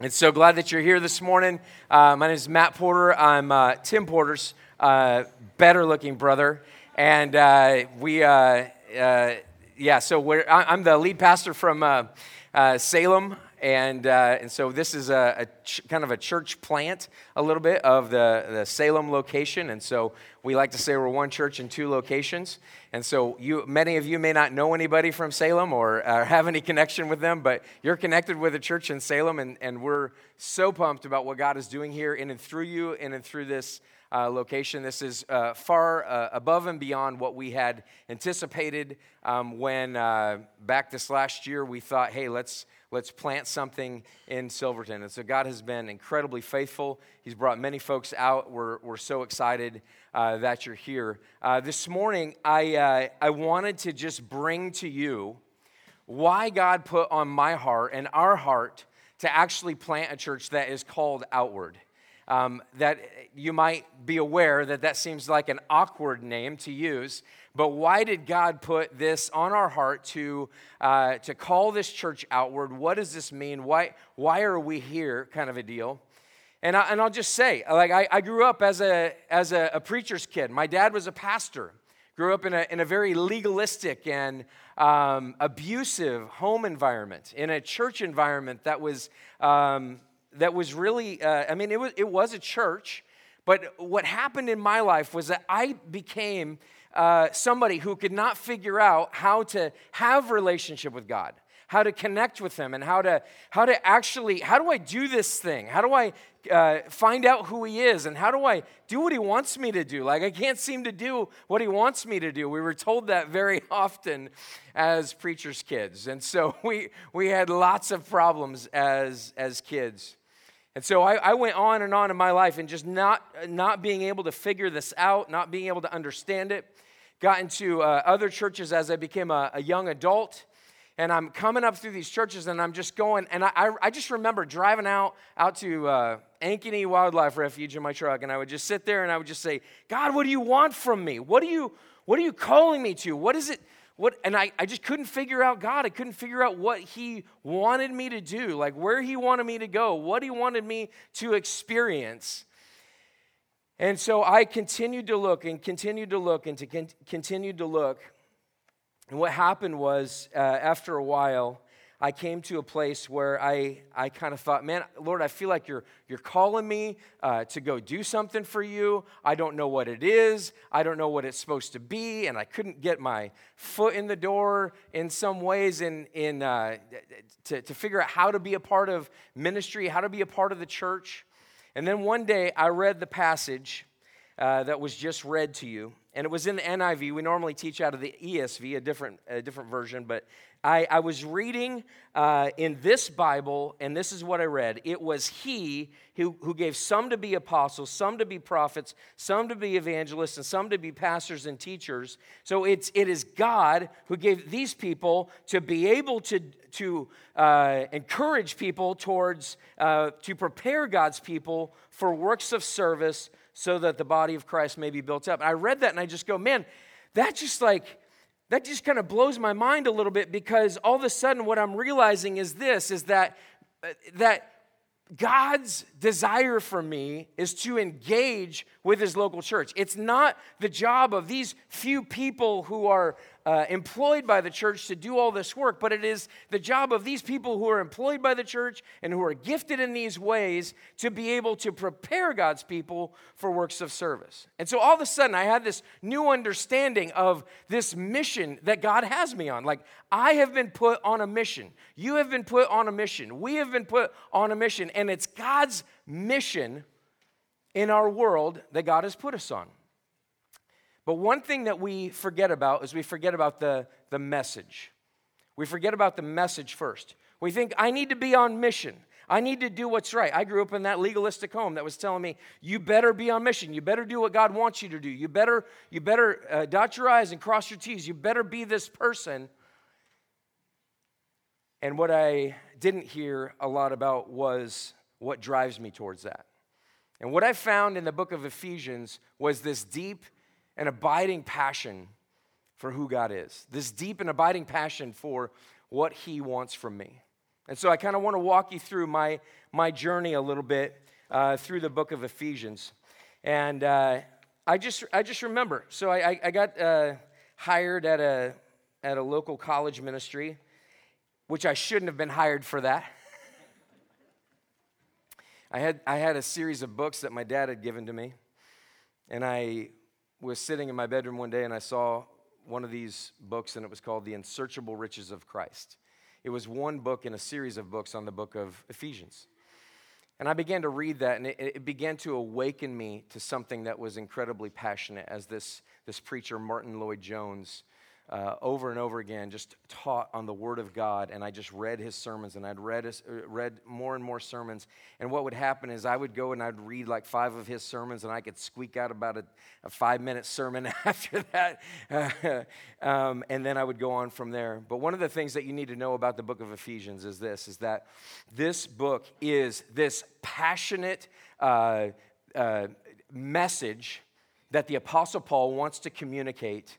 And so glad that you're here this morning. Uh, my name is Matt Porter. I'm uh, Tim Porter's uh, better looking brother. And uh, we, uh, uh, yeah, so I'm the lead pastor from Salem. And, and so this is a, a ch- kind of a church plant, a little bit of the, the Salem location. And so we like to say we're one church in two locations. And so you, many of you may not know anybody from Salem or uh, have any connection with them, but you're connected with a church in Salem, and, and we're so pumped about what God is doing here in and through you and and through this uh, location. This is uh, far uh, above and beyond what we had anticipated um, when uh, back this last year we thought, hey, let's let's plant something in Silverton. And so God has been incredibly faithful. He's brought many folks out. We're, we're so excited uh, that you're here. Uh, this morning, I, uh, I wanted to just bring to you why God put on my heart and our heart to actually plant a church that is called Outward. Um, that you might be aware that that seems like an awkward name to use, but why did God put this on our heart to, uh, to call this church outward? What does this mean? Why, why are we here? Kind of a deal. And, I, and I'll just say, like, I, I grew up as, a, as a, a preacher's kid. My dad was a pastor. Grew up in a, in a very legalistic and um, abusive home environment, in a church environment that was, um, that was really, uh, I mean, it was, it was a church, but what happened in my life was that I became uh, somebody who could not figure out how to have relationship with God how to connect with him and how to how to actually how do i do this thing? How do i uh, find out who he is and how do i do what he wants me to do? Like i can't seem to do what he wants me to do. We were told that very often as preachers kids and so we we had lots of problems as as kids. And so I, I, went on and on in my life and just not, not being able to figure this out, not being able to understand it. Got into uh, other churches as I became a, a, young adult. And I'm coming up through these churches and I'm just going, and I, I just remember driving out, out to uh, Ankeny Wildlife Refuge in my truck, and I would just sit there and I would just say, God, what do you want from me? What, do you, what are you calling me to? What is it? what and I, I just couldn't figure out god i couldn't figure out what he wanted me to do like where he wanted me to go what he wanted me to experience and so i continued to look and continued to look and to con- continued to look and what happened was uh, after a while I came to a place where I, I kind of thought, man, Lord, I feel like you're, you're calling me uh, to go do something for you. I don't know what it is. I don't know what it's supposed to be. And I couldn't get my foot in the door in some ways in, in, uh, to, to figure out how to be a part of ministry, how to be a part of the church. And then one day I read the passage uh, that was just read to you. And it was in the NIV. We normally teach out of the ESV, a different, a different version, but I, I was reading uh, in this Bible, and this is what I read. It was He who, who gave some to be apostles, some to be prophets, some to be evangelists, and some to be pastors and teachers. So it's, it is God who gave these people to be able to, to uh, encourage people towards, uh, to prepare God's people for works of service so that the body of Christ may be built up. I read that and I just go, man, that just like, that just kind of blows my mind a little bit because all of a sudden what I'm realizing is this is that uh, that God's desire for me is to engage with his local church. It's not the job of these few people who are uh, employed by the church to do all this work, but it is the job of these people who are employed by the church and who are gifted in these ways to be able to prepare God's people for works of service. And so all of a sudden, I had this new understanding of this mission that God has me on. Like, I have been put on a mission. You have been put on a mission. We have been put on a mission, and it's God's mission in our world that God has put us on. But one thing that we forget about is we forget about the, the message. We forget about the message first. We think, I need to be on mission. I need to do what's right. I grew up in that legalistic home that was telling me, you better be on mission. You better do what God wants you to do. You better, you better uh, dot your I's and cross your T's. You better be this person. And what I didn't hear a lot about was what drives me towards that. And what I found in the book of Ephesians was this deep an abiding passion for who God is, this deep and abiding passion for what He wants from me. And so I kind of want to walk you through my, my journey a little bit uh, through the book of Ephesians. And uh, I, just, I just remember, so I, I, got uh, hired at a, at a local college ministry, which I shouldn't have been hired for that. I had, I had a series of books that my dad had given to me, and I was sitting in my bedroom one day and I saw one of these books, and it was called The Unsearchable Riches of Christ. It was one book in a series of books on the book of Ephesians. And I began to read that, and it, it, began to awaken me to something that was incredibly passionate as this, this preacher, Martyn Lloyd-Jones, uh, over and over again, just taught on the Word of God. And I just read his sermons, and I'd read, his, uh, read more and more sermons. And what would happen is I would go and I'd read like five of his sermons, and I could squeak out about a, a five minute sermon after that. um, and then I would go on from there. But one of the things that you need to know about the book of Ephesians is this is that this book is this passionate uh, uh message that the Apostle Paul wants to communicate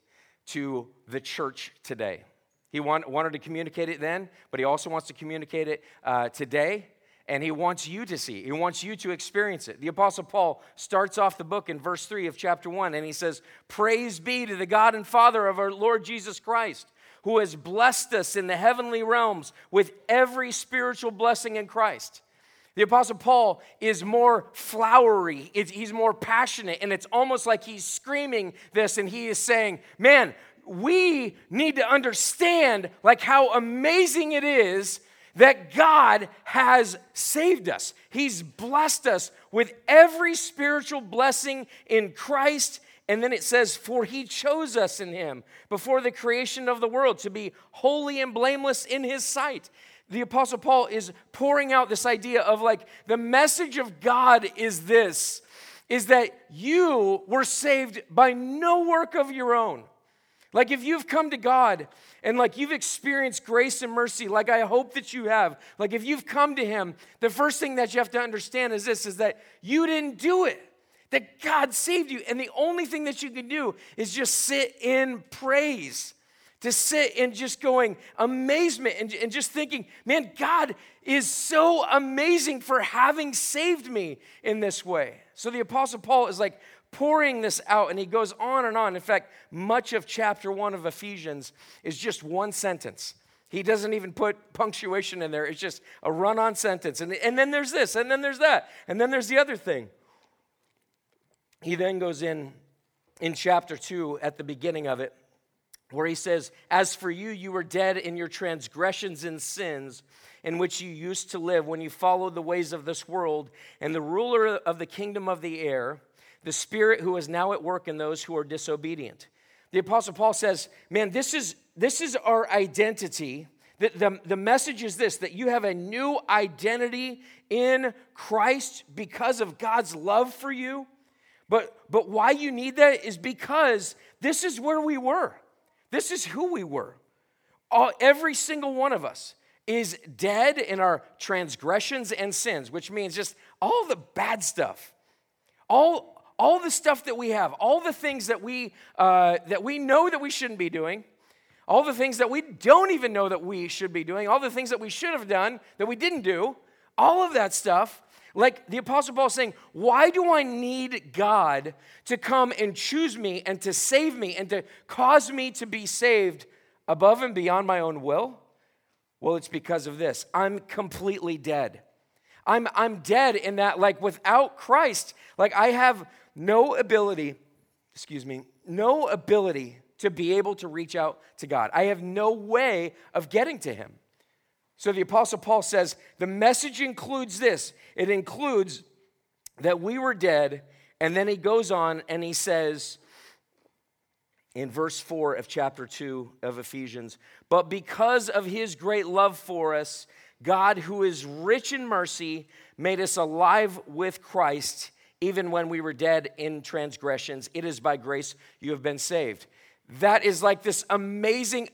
to the church today. He want, wanted to communicate it then, but he also wants to communicate it uh, today, and he wants you to see. He wants you to experience it. The Apostle Paul starts off the book in verse 3 of chapter 1, and he says, Praise be to the God and Father of our Lord Jesus Christ, who has blessed us in the heavenly realms with every spiritual blessing in Christ. The Apostle Paul is more flowery, he's more passionate, and it's almost like he's screaming this and he is saying, Man, we need to understand like how amazing it is that God has saved us. He's blessed us with every spiritual blessing in Christ. And then it says, For he chose us in him before the creation of the world to be holy and blameless in his sight the Apostle Paul is pouring out this idea of like the message of God is this is that you were saved by no work of your own. Like if you've come to God and like you've experienced grace and mercy, like I hope that you have, like if you've come to Him, the first thing that you have to understand is this is that you didn't do it. That God saved you. And the only thing that you can do is just sit in praise to sit and just going amazement and, and just thinking, man, God is so amazing for having saved me in this way. So the Apostle Paul is like pouring this out and he goes on and on. In fact, much of chapter one of Ephesians is just one sentence. He doesn't even put punctuation in there. It's just a run on sentence. And, and then there's this, and then there's that, and then there's the other thing. He then goes in in chapter 2 at the beginning of it where he says, As for you, you were dead in your transgressions and sins in which you used to live when you followed the ways of this world and the ruler of the kingdom of the air, the spirit who is now at work in those who are disobedient. The Apostle Paul says, Man, this is, this is our identity. The, the, the message is this that you have a new identity in Christ because of God's love for you. But, but why you need that is because this is where we were. This is who we were. All, every single one of us is dead in our transgressions and sins, which means just all the bad stuff, all, all the stuff that we have, all the things that we, uh, that we know that we shouldn't be doing, all the things that we don't even know that we should be doing, all the things that we should have done that we didn't do, all of that stuff like the Apostle Paul saying, Why do I need God to come and choose me and to save me and to cause me to be saved above and beyond my own will? Well, it's because of this. I'm completely dead. I'm, I'm dead in that, like, without Christ, like, I have no ability, excuse me, no ability to be able to reach out to God. I have no way of getting to Him. So the Apostle Paul says the message includes this it includes that we were dead. And then he goes on and he says in verse 4 of chapter 2 of Ephesians, but because of his great love for us, God, who is rich in mercy, made us alive with Christ even when we were dead in transgressions. It is by grace you have been saved. That is like this amazing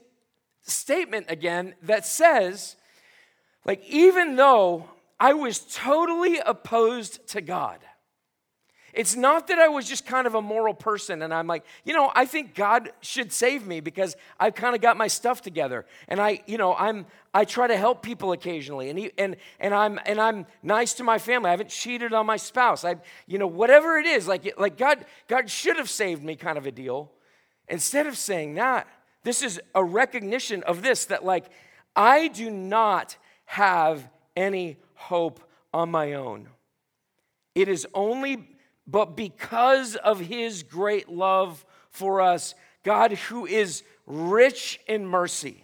statement again that says like, even though I was totally opposed to God, it's not that I was just kind of a moral person and I'm like, you know, I think God should save me because I've kind of got my stuff together. And I, you know, I'm I try to help people occasionally and he, and and I'm and I'm nice to my family. I haven't cheated on my spouse. I you know, whatever it is, like like God God should have saved me kind of a deal. Instead of saying that, this is a recognition of this that like I do not have any hope on my own. It is only but because of his great love for us, God, who is rich in mercy,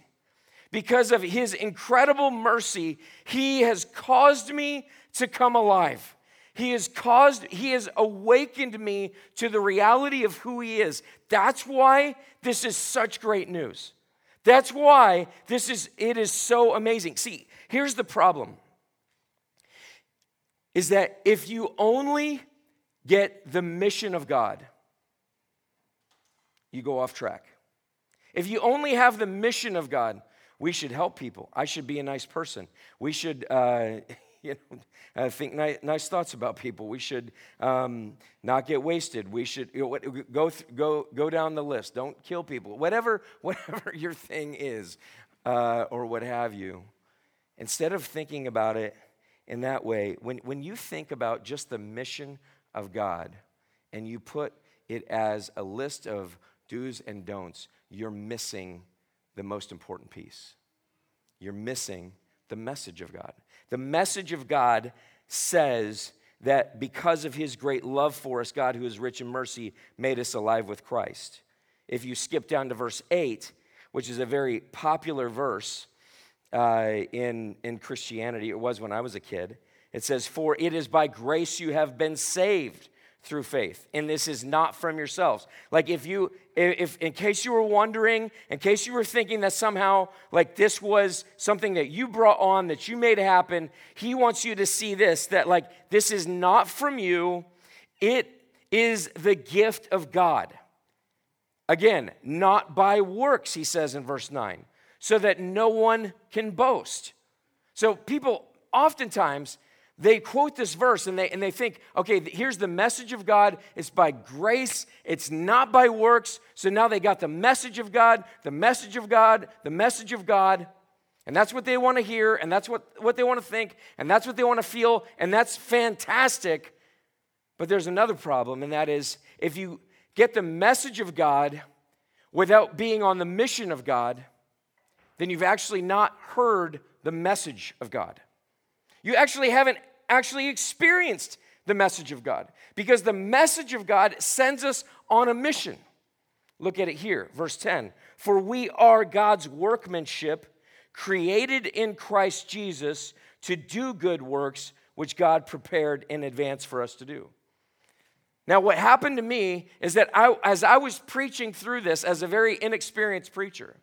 because of his incredible mercy, he has caused me to come alive. He has caused, he has awakened me to the reality of who he is. That's why this is such great news. That's why this is, it is so amazing. See, here's the problem is that if you only get the mission of God, you go off track. If you only have the mission of God, we should help people. I should be a nice person. We should, uh, you know, uh, think nice, nice, thoughts about people. We should um, not get wasted. We should you know, go go go down the list. Don't kill people. Whatever whatever your thing is, uh, or what have you. Instead of thinking about it in that way, when when you think about just the mission of God and you put it as a list of do's and don'ts, you're missing the most important piece. You're missing the message of God. The message of God says that because of his great love for us, God, who is rich in mercy, made us alive with Christ. If you skip down to verse 8, which is a very popular verse uh, in, in Christianity, it was when I was a kid, it says, For it is by grace you have been saved through faith and this is not from yourselves. Like if you if in case you were wondering in case you were thinking that somehow like this was something that you brought on that you made happen he wants you to see this that like this is not from you. It is the gift of god. Again not by works he says in verse 9 so that no one can boast so people oftentimes they quote this verse and they, and they think, okay, here's the message of God. It's by grace, it's not by works. So now they got the message of God, the message of God, the message of God. And that's what they want to hear, and that's what, what they want to think, and that's what they want to feel, and that's fantastic. But there's another problem, and that is if you get the message of God without being on the mission of God, then you've actually not heard the message of God. You actually haven't actually experienced the message of God because the message of God sends us on a mission. Look at it here, verse 10. For we are God's workmanship, created in Christ Jesus to do good works which God prepared in advance for us to do. Now, what happened to me is that I, as I was preaching through this as a very inexperienced preacher,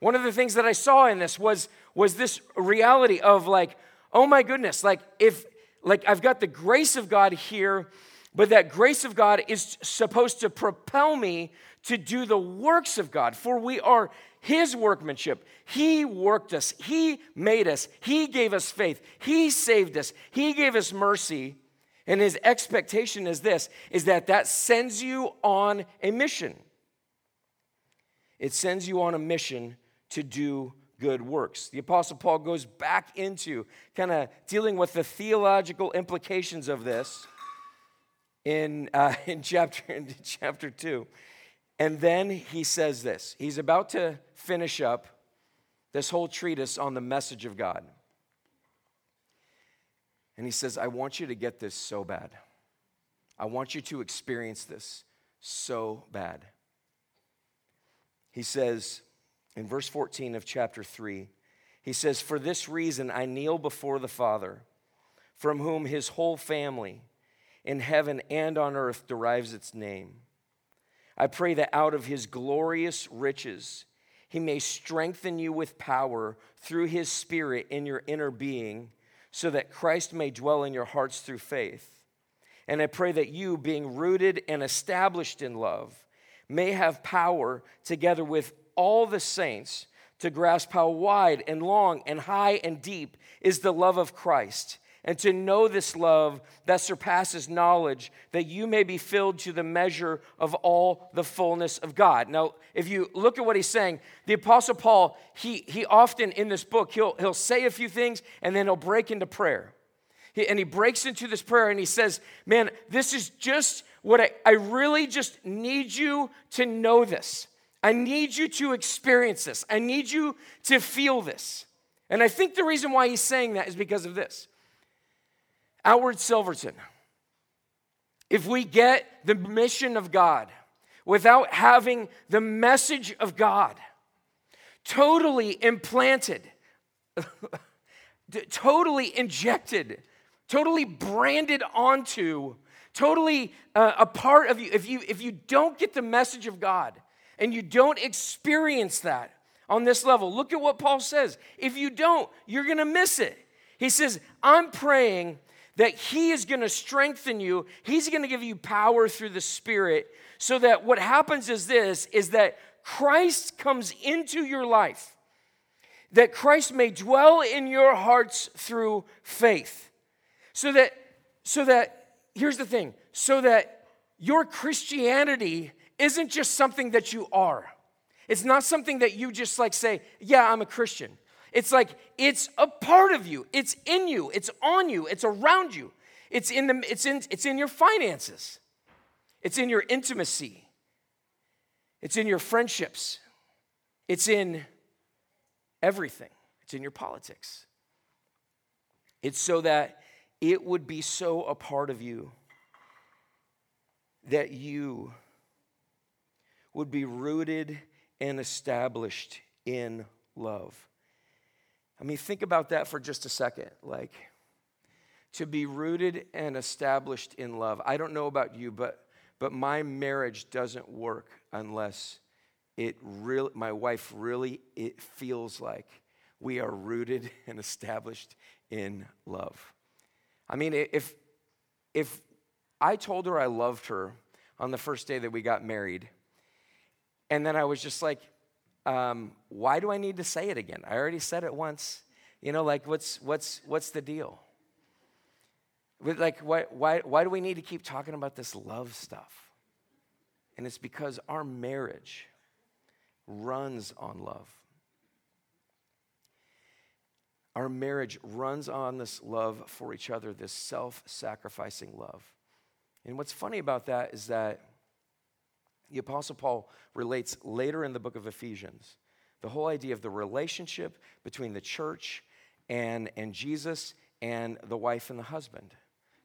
one of the things that I saw in this was, was this reality of like, oh my goodness, like if, like I've got the grace of God here, but that grace of God is supposed to propel me to do the works of God, for we are His workmanship. He worked us, He made us, He gave us faith, He saved us, He gave us mercy. And His expectation is this is that that sends you on a mission. It sends you on a mission to do good works. The Apostle Paul goes back into kind of dealing with the theological implications of this in, uh, in, chapter, in chapter 2. And then he says this he's about to finish up this whole treatise on the message of God. And he says, I want you to get this so bad. I want you to experience this so bad. He says, in verse 14 of chapter 3, he says, For this reason I kneel before the Father, from whom his whole family in heaven and on earth derives its name. I pray that out of his glorious riches, he may strengthen you with power through his Spirit in your inner being, so that Christ may dwell in your hearts through faith. And I pray that you, being rooted and established in love, may have power together with all the saints to grasp how wide and long and high and deep is the love of Christ, and to know this love that surpasses knowledge, that you may be filled to the measure of all the fullness of God. Now, if you look at what he's saying, the Apostle Paul, he, he often in this book, he'll, he'll say a few things and then he'll break into prayer. He, and he breaks into this prayer and he says, Man, this is just what I, I really just need you to know this. I need you to experience this. I need you to feel this. And I think the reason why he's saying that is because of this. Outward Silverton, if we get the mission of God without having the message of God totally implanted, totally injected, totally branded onto, totally uh, a part of you, if you if you don't get the message of God and you don't experience that on this level, look at what Paul says. If you don't, you're going to miss it. He says, "I'm praying that He is going to strengthen you. He's going to give you power through the Spirit so that what happens is this is that Christ comes into your life, that Christ may dwell in your hearts through faith. So that, so that, here's the thing, so that your Christianity isn't just something that you are. It's not something that you just like say, yeah, I'm a Christian. It's like it's a part of you. It's in you. It's on you. It's around you. It's in the it's in it's in your finances. It's in your intimacy. It's in your friendships. It's in everything. It's in your politics. It's so that it would be so a part of you that you would be rooted and established in love. I mean, think about that for just a second. Like, to be rooted and established in love. I don't know about you, but, but my marriage doesn't work unless it really, my wife really, it feels like we are rooted and established in love. I mean, if, if I told her I loved her on the first day that we got married, and then I was just like, um, why do I need to say it again? I already said it once. You know, like what's what's what's the deal? Like why why why do we need to keep talking about this love stuff? And it's because our marriage runs on love. Our marriage runs on this love for each other, this self sacrificing love. And what's funny about that is that the Apostle Paul relates later in the book of Ephesians the whole idea of the relationship between the church and, and Jesus and the wife and the husband.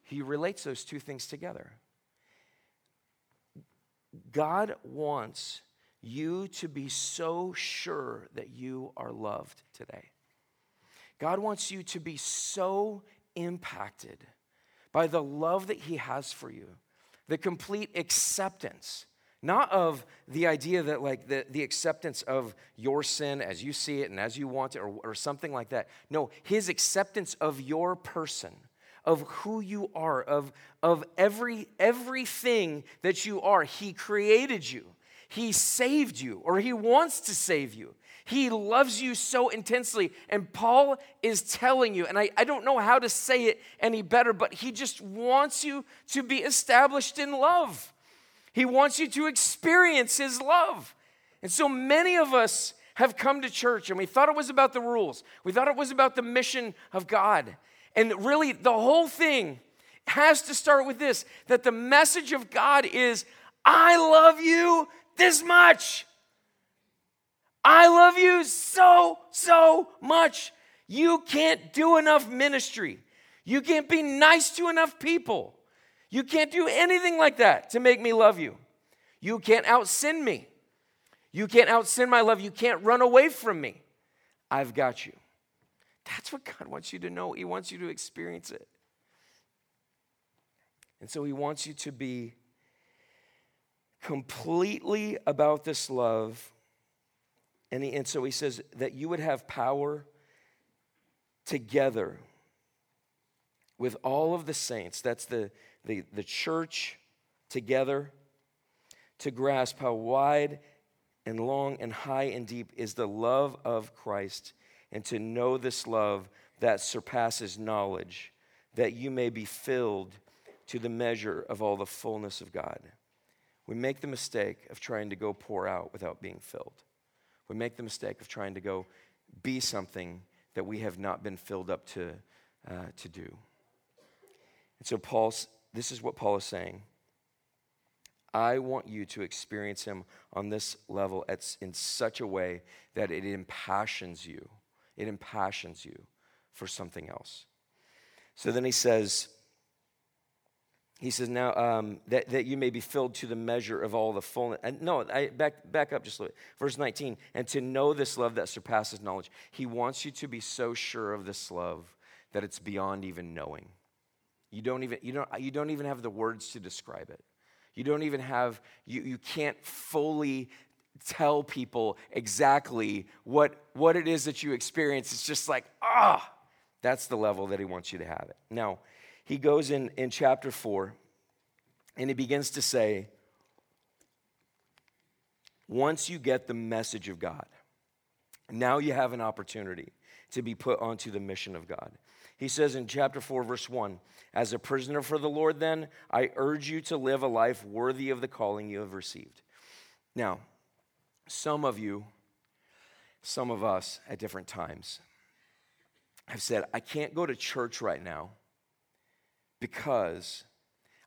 He relates those two things together. God wants you to be so sure that you are loved today. God wants you to be so impacted by the love that He has for you, the complete acceptance not of the idea that, like, the, the acceptance of your sin as you see it and as you want it, or, or something like that. No, his acceptance of your person, of who you are, of, of every, everything that you are. He created you, he saved you, or he wants to save you. He loves you so intensely. And Paul is telling you, and I, I don't know how to say it any better, but he just wants you to be established in love. He wants you to experience His love. And so many of us have come to church and we thought it was about the rules, we thought it was about the mission of God. And really, the whole thing has to start with this that the message of God is, I love you this much. I love you so, so much. You can't do enough ministry. You can't be nice to enough people. You can't do anything like that to make me love you. You can't out sin me. You can't out sin my love. You can't run away from me. I've got you. That's what God wants you to know. He wants you to experience it. And so He wants you to be completely about this love. And, he, and so He says that you would have power together with all of the saints. That's the the, the church together to grasp how wide and long and high and deep is the love of Christ and to know this love that surpasses knowledge, that you may be filled to the measure of all the fullness of God. We make the mistake of trying to go pour out without being filled. We make the mistake of trying to go be something that we have not been filled up to, uh, to do. And so, Paul, this is what Paul is saying. I want you to experience him on this level at, in such a way that it impassions you. It impassions you for something else. So then he says, he says, now um, that, that you may be filled to the measure of all the fullness. And no, I, back, back up just a little bit. Verse 19, and to know this love that surpasses knowledge. He wants you to be so sure of this love that it's beyond even knowing. You don't even, you don't, you don't even have the words to describe it. You don't even have, you, you can't fully tell people exactly what, what it is that you experience. It's just like, ah, that's the level that he wants you to have it. Now, he goes in, in chapter 4 and he begins to say, once you get the message of God, now you have an opportunity to be put onto the mission of God. He says in chapter 4, verse 1 As a prisoner for the Lord, then, I urge you to live a life worthy of the calling you have received. Now, some of you, some of us at different times, have said, I can't go to church right now because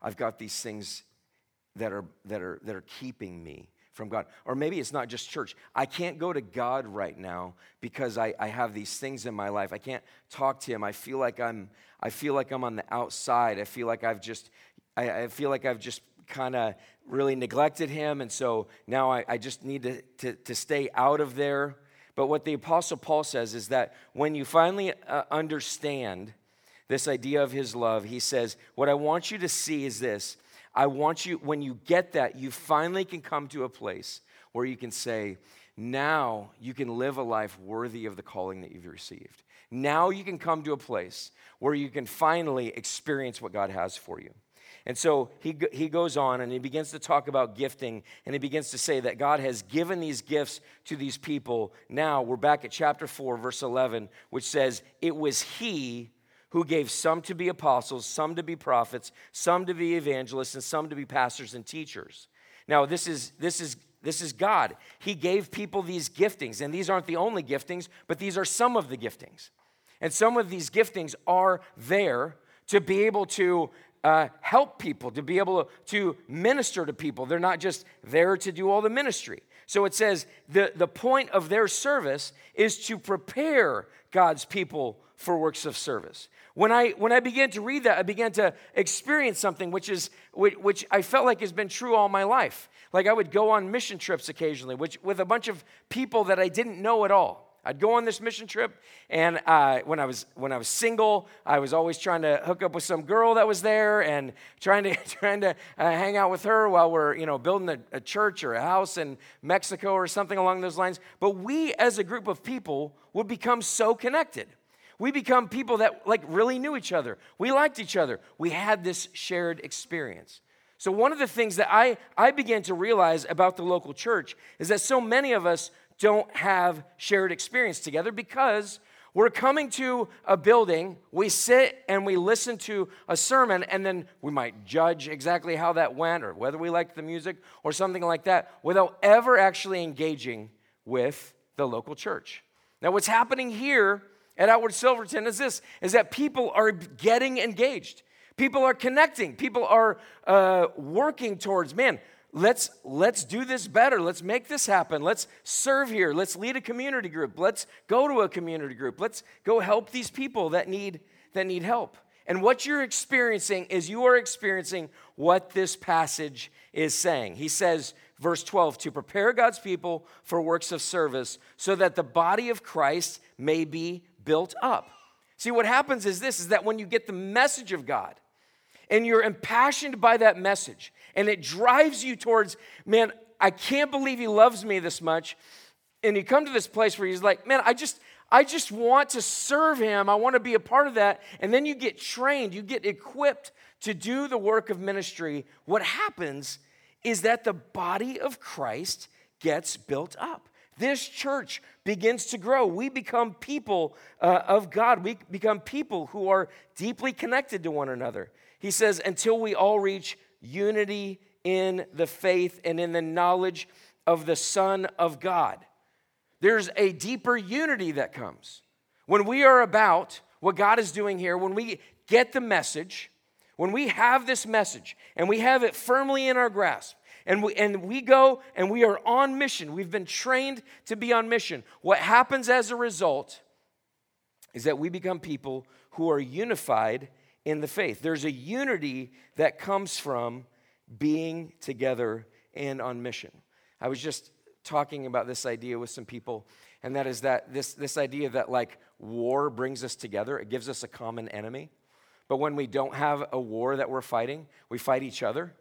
I've got these things that are, that are, that are keeping me from God. Or maybe it's not just church. I can't go to God right now because I, I have these things in my life. I can't talk to Him. I feel like I'm, I feel like I'm on the outside. I feel like I've just, I, I feel like I've just kind of really neglected Him. And so now I, I just need to, to, to stay out of there. But what the Apostle Paul says is that when you finally uh, understand this idea of his love, he says, What I want you to see is this. I want you, when you get that, you finally can come to a place where you can say, Now you can live a life worthy of the calling that you've received. Now you can come to a place where you can finally experience what God has for you. And so he, he goes on and he begins to talk about gifting and he begins to say that God has given these gifts to these people. Now we're back at chapter 4, verse 11, which says, It was he who gave some to be apostles, some to be prophets, some to be evangelists, and some to be pastors and teachers. Now, this is, this is, this is God. He gave people these giftings, and these aren't the only giftings, but these are some of the giftings. And some of these giftings are there to be able to uh, help people, to be able to minister to people. They're not just there to do all the ministry. So it says the, the point of their service is to prepare God's people for works of service. When I, when I began to read that, I began to experience something which, is, which, which I felt like has been true all my life. Like I would go on mission trips occasionally which, with a bunch of people that I didn't know at all. I'd go on this mission trip, and uh, when I was when I was single, I was always trying to hook up with some girl that was there, and trying to trying to uh, hang out with her while we're you know building a, a church or a house in Mexico or something along those lines. But we, as a group of people, would become so connected we become people that like really knew each other. We liked each other. We had this shared experience. So one of the things that I, I began to realize about the local church is that so many of us don't have shared experience together because we're coming to a building, we sit and we listen to a sermon, and then we might judge exactly how that went or whether we liked the music or something like that without ever actually engaging with the local church. Now, what's happening here at Outward Silverton is this is that people are getting engaged. People are connecting. People are uh, working towards, man, let's let's do this better. Let's make this happen. Let's serve here. Let's lead a community group. Let's go to a community group. Let's go help these people that need that need help. And what you're experiencing is you are experiencing what this passage is saying. He says verse 12 to prepare god's people for works of service so that the body of christ may be built up. See, what happens is this is that when you get the message of God and you're impassioned by that message and it drives you towards, man, I can't believe he loves me this much. And you come to this place where he's like, man, I just, I just want to serve him. I want to be a part of that. And then you get trained, you get equipped to do the work of ministry. What happens is that the body of Christ gets built up. This church begins to grow. We become people uh, of God. We become people who are deeply connected to one another. He says, until we all reach unity in the faith and in the knowledge of the Son of God. There's a deeper unity that comes. When we are about what God is doing here, when we get the message, when we have this message and we have it firmly in our grasp, and we, and we go and we are on mission, we've been trained to be on mission. What happens as a result is that we become people who are unified in the faith. There's a unity that comes from being together and on mission. I was just talking about this idea with some people, and that is that this, this idea that like war brings us together, it gives us a common enemy. But when we don't have a war that we're fighting, we fight each other.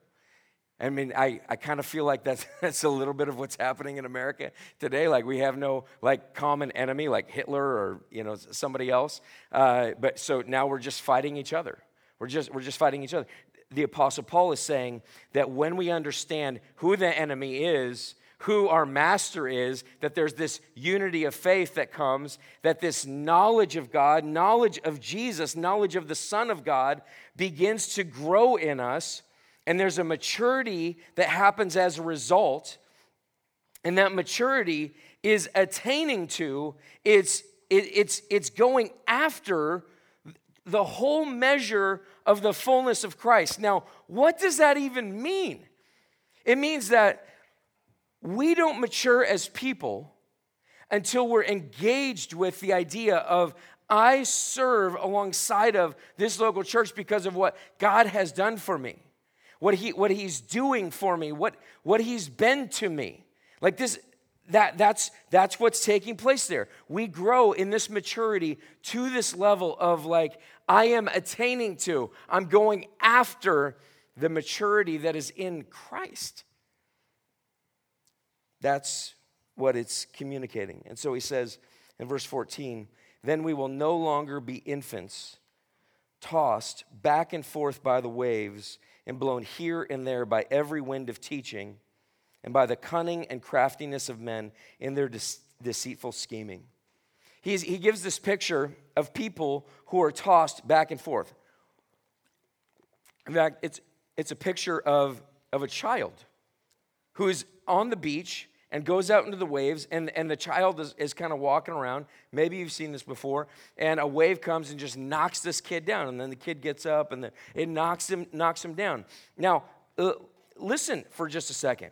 I mean, I, I kind of feel like that's, that's a little bit of what's happening in America today. Like we have no like common enemy like Hitler or you know somebody else. Uh, but so now we're just fighting each other. We're just we're just fighting each other. The Apostle Paul is saying that when we understand who the enemy is, who our master is, that there's this unity of faith that comes, that this knowledge of God, knowledge of Jesus, knowledge of the Son of God begins to grow in us. And there's a maturity that happens as a result. And that maturity is attaining to, it's, it, it's, it's going after the whole measure of the fullness of Christ. Now, what does that even mean? It means that we don't mature as people until we're engaged with the idea of I serve alongside of this local church because of what God has done for me, what, he, what He's doing for me, what, what He's been to me. Like this, that, that's, that's what's taking place there. We grow in this maturity to this level of like, I am attaining to, I'm going after the maturity that is in Christ. That's what it's communicating. And so he says in verse 14, then we will no longer be infants, tossed back and forth by the waves and blown here and there by every wind of teaching and by the cunning and craftiness of men in their de- deceitful scheming. He's, he gives this picture of people who are tossed back and forth. In fact, it's, it's a picture of, of a child who's on the beach and goes out into the waves, and, and the child is, is kind of walking around. Maybe you've seen this before, and a wave comes and just knocks this kid down, and then the kid gets up and the, it knocks him, knocks him down. Now, uh, listen for just a second.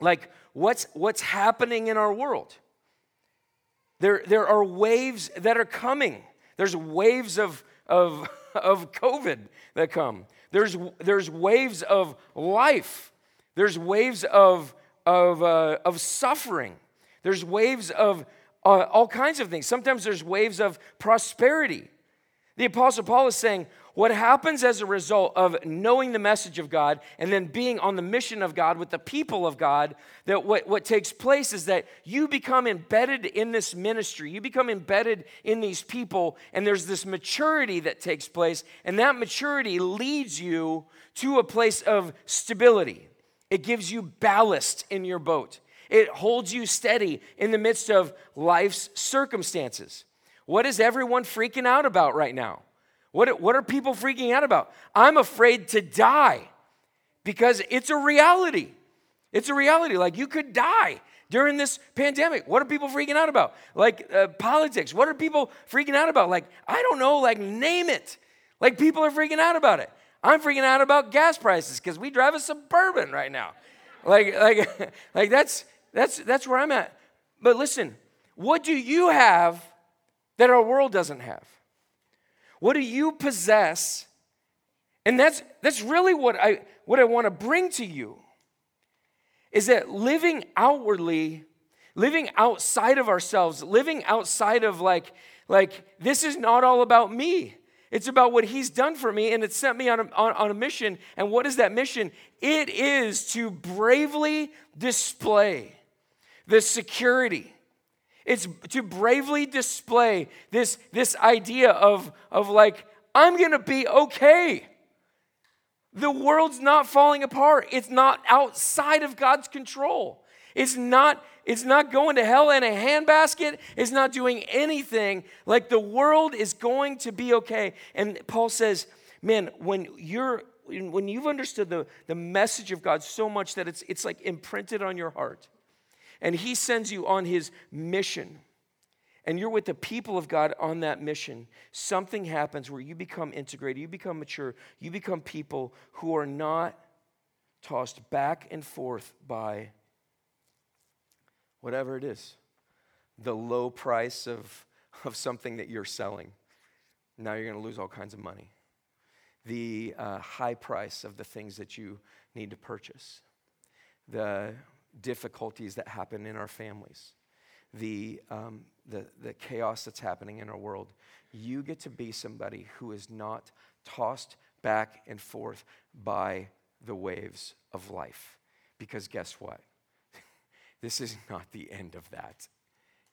Like, what's, what's happening in our world? There, there are waves that are coming. There's waves of, of, of COVID that come. There's, there's waves of life. There's waves of, of, uh, of suffering. There's waves of uh, all kinds of things. Sometimes there's waves of prosperity. The Apostle Paul is saying, what happens as a result of knowing the message of God and then being on the mission of God with the people of God, that what, what takes place is that you become embedded in this ministry. You become embedded in these people, and there's this maturity that takes place, and that maturity leads you to a place of stability. It gives you ballast in your boat, it holds you steady in the midst of life's circumstances. What is everyone freaking out about right now? What, what are people freaking out about? I'm afraid to die because it's a reality. It's a reality. Like you could die during this pandemic. What are people freaking out about? Like uh, politics. What are people freaking out about? Like, I don't know, like name it. Like people are freaking out about it. I'm freaking out about gas prices because we drive a suburban right now. Like, like, like that's that's that's where I'm at. But listen, what do you have that our world doesn't have? What do you possess? And that's, that's really what I, what I want to bring to you is that living outwardly, living outside of ourselves, living outside of like, like this is not all about me. It's about what he's done for me, and it sent me on a, on, on a mission. And what is that mission? It is to bravely display the security it's to bravely display this, this idea of, of like, I'm gonna be okay. The world's not falling apart, it's not outside of God's control. It's not, it's not going to hell in a handbasket. It's not doing anything. Like the world is going to be okay. And Paul says, man, when you're when you've understood the, the message of God so much that it's, it's like imprinted on your heart, and He sends you on His mission, and you're with the people of God on that mission, something happens where you become integrated, you become mature, you become people who are not tossed back and forth by whatever it is the low price of, of something that you're selling. Now you're going to lose all kinds of money. The uh, high price of the things that you need to purchase. The difficulties that happen in our families. The, um, the, the chaos that's happening in our world. You get to be somebody who is not tossed back and forth by the waves of life. Because guess what? This is not the end of that.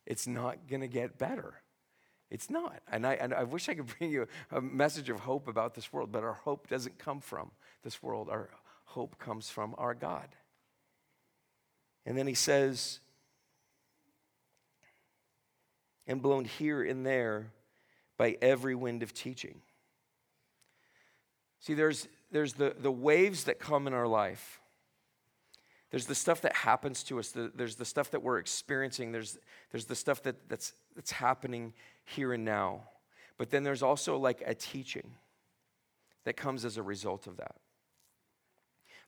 It's not going to get better. It's not. And I, and I wish I could bring you a message of hope about this world, but our hope doesn't come from this world. Our hope comes from our God. And then he says, and blown here and there by every wind of teaching. See, there's, there's the, the waves that come in our life. There's the stuff that happens to us. The, there's the stuff that we're experiencing. There's, there's the stuff that, that's, that's happening here and now. But then there's also like a teaching that comes as a result of that.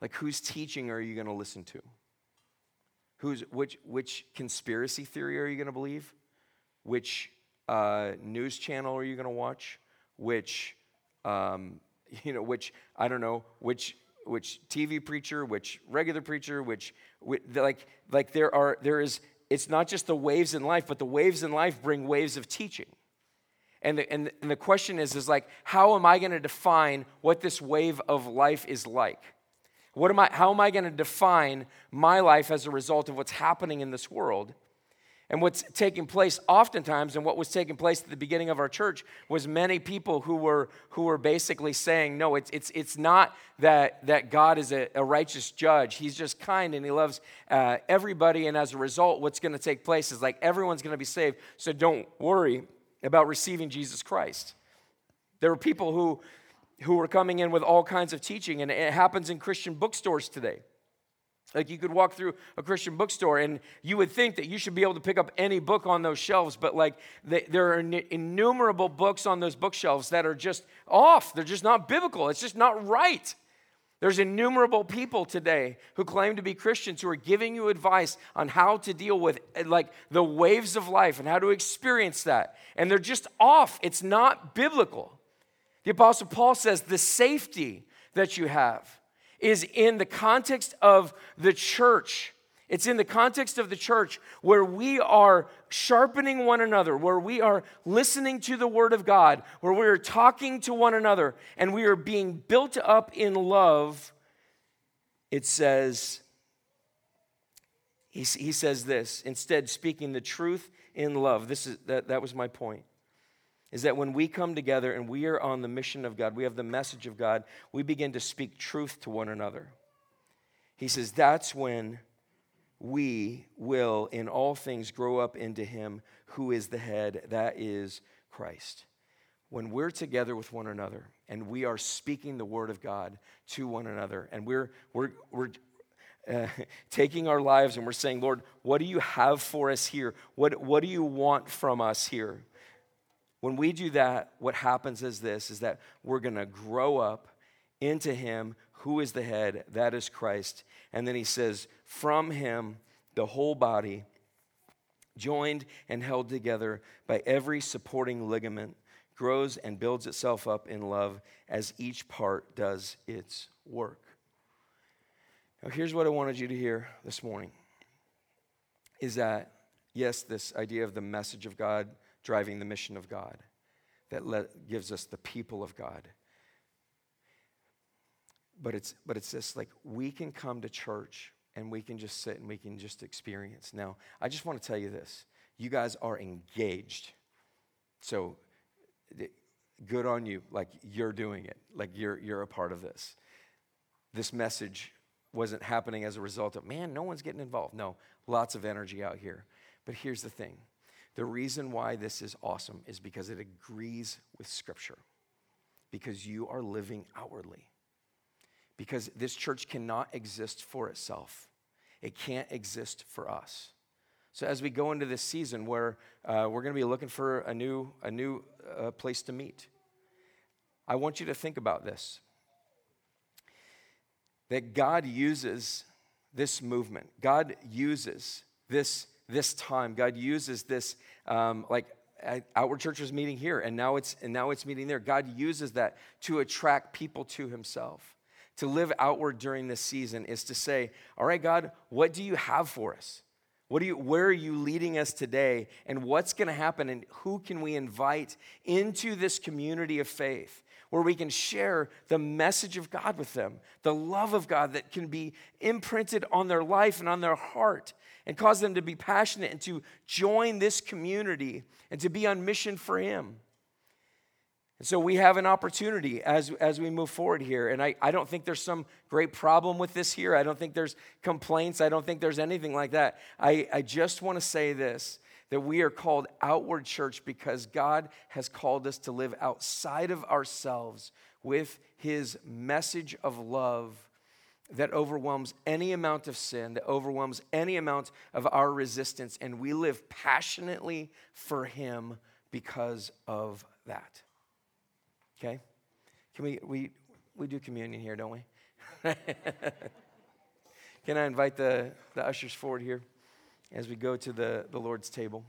Like, whose teaching are you going to listen to? Who's, which, which conspiracy theory are you going to believe? Which uh, news channel are you going to watch? Which um, you know, which, I don't know, which, which TV preacher, which regular preacher, which, like, like there are, there is, it's not just the waves in life, but the waves in life bring waves of teaching. And the, and, and the question is, is like, how am I going to define what this wave of life is like? What am I, how am I going to define my life as a result of what's happening in this world? And what's taking place oftentimes, and what was taking place at the beginning of our church, was many people who were, who were basically saying, no, it's, it's, it's not that, that God is a, a righteous judge. He's just kind and he loves uh, everybody. And as a result, what's going to take place is like everyone's going to be saved. So don't worry about receiving Jesus Christ. There were people who, who were coming in with all kinds of teaching, and it happens in Christian bookstores today. Like you could walk through a Christian bookstore and you would think that you should be able to pick up any book on those shelves, but like they, there are innumerable books on those bookshelves that are just off. They're just not biblical. It's just not right. There's innumerable people today who claim to be Christians who are giving you advice on how to deal with like the waves of life and how to experience that. And they're just off. It's not biblical. The apostle Paul says the safety that you have is in the context of the church. It's in the context of the church where we are sharpening one another, where we are listening to the word of God, where we are talking to one another, and we are being built up in love. It says, he, says this, instead, speaking the truth in love. This is, that, that was my point is that when we come together and we are on the mission of God, we have the message of God, we begin to speak truth to one another. He says that's when we will, in all things, grow up into Him who is the head, that is Christ. When we're together with one another and we are speaking the word of God to one another and we're, we're, we're uh, taking our lives and we're saying, Lord, what do you have for us here? What, what do you want from us here? When we do that, what happens is this is that we're going to grow up into him who is the head, that is Christ. And then he says, from him the whole body joined and held together by every supporting ligament grows and builds itself up in love as each part does its work. Now here's what I wanted you to hear this morning is that yes, this idea of the message of God driving the mission of God that gives us the people of God. But it's, but it's this like we can come to church and we can just sit and we can just experience. Now, I just want to tell you this you guys are engaged. So, good on you. Like, you're doing it, like, you're, you're a part of this. This message wasn't happening as a result of, man, no one's getting involved. No, lots of energy out here. But here's the thing the reason why this is awesome is because it agrees with Scripture, because you are living outwardly. Because this church cannot exist for itself, it can't exist for us. So as we go into this season where uh, we're going to be looking for a new, a new uh, place to meet, I want you to think about this that God uses this movement, God uses this, this time, God uses this, um, like outward church was meeting here and now it's and now it's meeting there. God uses that to attract people to himself. To live outward during this season is to say all right god what do you have for us? What do you, where are you leading us today? And what's going to happen? And who can we invite into this community of faith where we can share the message of God with them, the love of God that can be imprinted on their life and on their heart and cause them to be passionate and to join this community and to be on mission for Him? And so we have an opportunity as, as we move forward here. And I, I don't think there's some great problem with this here. I don't think there's complaints. I don't think there's anything like that. I, I just want to say this that we are called outward church because God has called us to live outside of ourselves with his message of love that overwhelms any amount of sin, that overwhelms any amount of our resistance. And we live passionately for him because of that. Okay? Can we, we, we do communion here, don't we? Can I invite the, the ushers forward here as we go to the, the Lord's table?